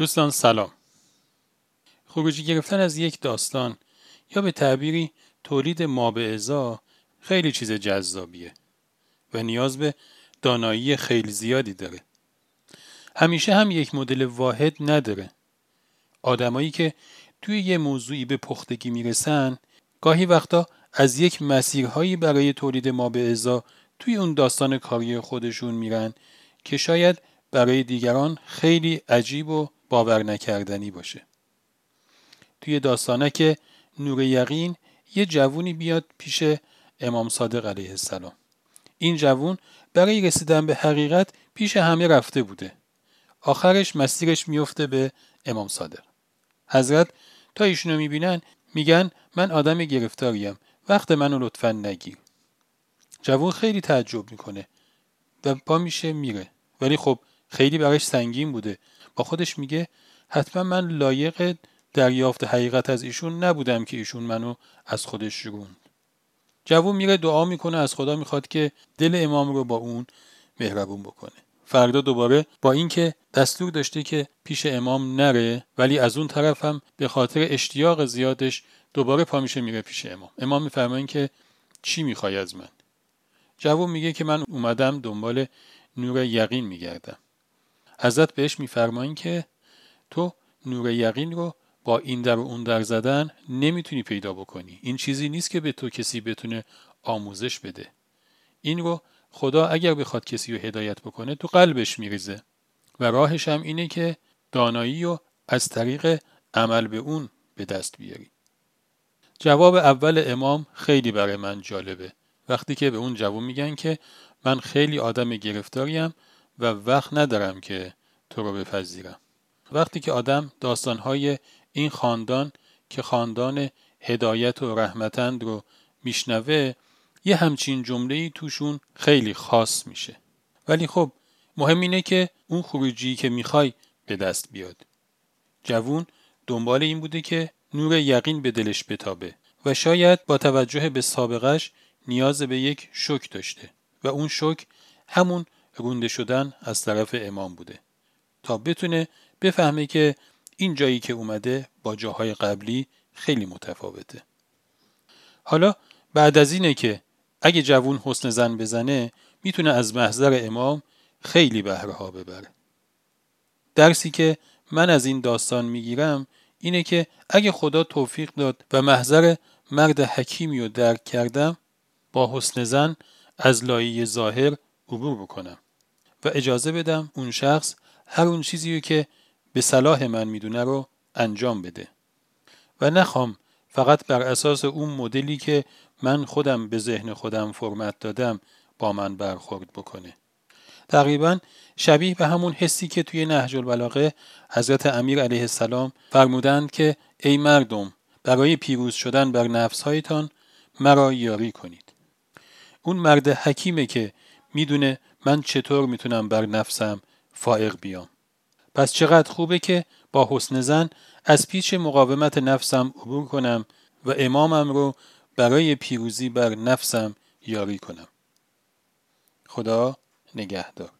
دوستان سلام. خروجی گرفتن از یک داستان یا به تعبیری تولید ما به ازا خیلی چیز جذابیه و نیاز به دانایی خیلی زیادی داره. همیشه هم یک مدل واحد نداره. آدمایی که توی یه موضوعی به پختگی می‌رسن گاهی وقتا از یک مسیرهایی برای تولید ما به ازا توی اون داستان کاری خودشون میرن که شاید برای دیگران خیلی عجیب و باور نکردنی باشه. توی داستانه که نور یقین یه جوونی بیاد پیش امام صادق علیه السلام. این جوون برای رسیدن به حقیقت پیش همه رفته بوده. آخرش مسیرش میفته به امام صادق. حضرت تا ایشونو می‌بینن میگن من آدم گرفتاریم وقت منو لطفا نگیر. جوون خیلی تعجب می‌کنه و پا میشه میره ولی خب خیلی براش سنگین بوده. با خودش میگه حتما من لایق دریافت حقیقت از ایشون نبودم که ایشون منو از خودش شروند جوون میره دعا می‌کنه از خدا می‌خواد که دل امام رو با اون مهربون بکنه. فردا دوباره با اینکه دستور داشته که پیش امام نره ولی از اون طرف هم به خاطر اشتیاق زیادش دوباره پا میشه میره پیش امام. امام میفرمایین که چی می‌خوای از من؟ جوون میگه که من اومدم دنبال نور یقین میگردم. حضرت بهش میفرمایین که تو نور یقین رو با این در و اون در زدن نمی‌تونی پیدا بکنی. این چیزی نیست که به تو کسی بتونه آموزش بده. این رو خدا اگر بخواد کسی رو هدایت بکنه تو قلبش میریزه. و راهش هم اینه که دانایی رو از طریق عمل به اون به دست بیاری. جواب اول امام خیلی برای من جالبه. وقتی که به اون جوون میگن که من خیلی آدم گرفتاریم و وقت ندارم که تو رو بپذیرم. وقتی که آدم داستانهای این خاندان که خاندان هدایت و رحمتند رو میشنوه یه همچین جمله توشون خیلی خاص میشه. ولی خب مهم اینه که اون خروجی که می‌خوای به دست بیاد. جوون دنبال این بوده که نور یقین به دلش بتابه و شاید با توجه به سابقش نیاز به یک شک داشته و اون شک همون رونده شدن از طرف امام بوده. تا بتونه بفهمه که این جایی که اومده با جاهای قبلی خیلی متفاوته. حالا بعد از اینه که اگه جوون حسن زن بزنه می‌تونه از محضر امام خیلی بهره ببره. درسی که من از این داستان می‌گیرم اینه که اگه خدا توفیق داد و محضر مرد حکیمی رو درک کردم با حسن زن از لایه ظاهر عبور بکنم. و اجازه بدم اون شخص هر اون چیزی که به صلاح من می‌دونه رو انجام بده. و نخوام فقط بر اساس اون مدلی که من خودم به ذهن خودم فرمت دادم با من برخورد بکنه. تقریبا شبیه به همون حسی که توی نهج البلاغه حضرت امیر علیه السلام فرمودند که ای مردم برای پیروز شدن بر نفسهایتان مرا یاری کنید. اون مرد حکیمه که می‌دونه من چطور می‌تونم بر نفسم فائق بیام. پس چقدر خوبه که با حسن زن از پیچ مقاومت نفسم عبور کنم و امامم رو برای پیروزی بر نفسم یاری کنم. خدا نگهدار.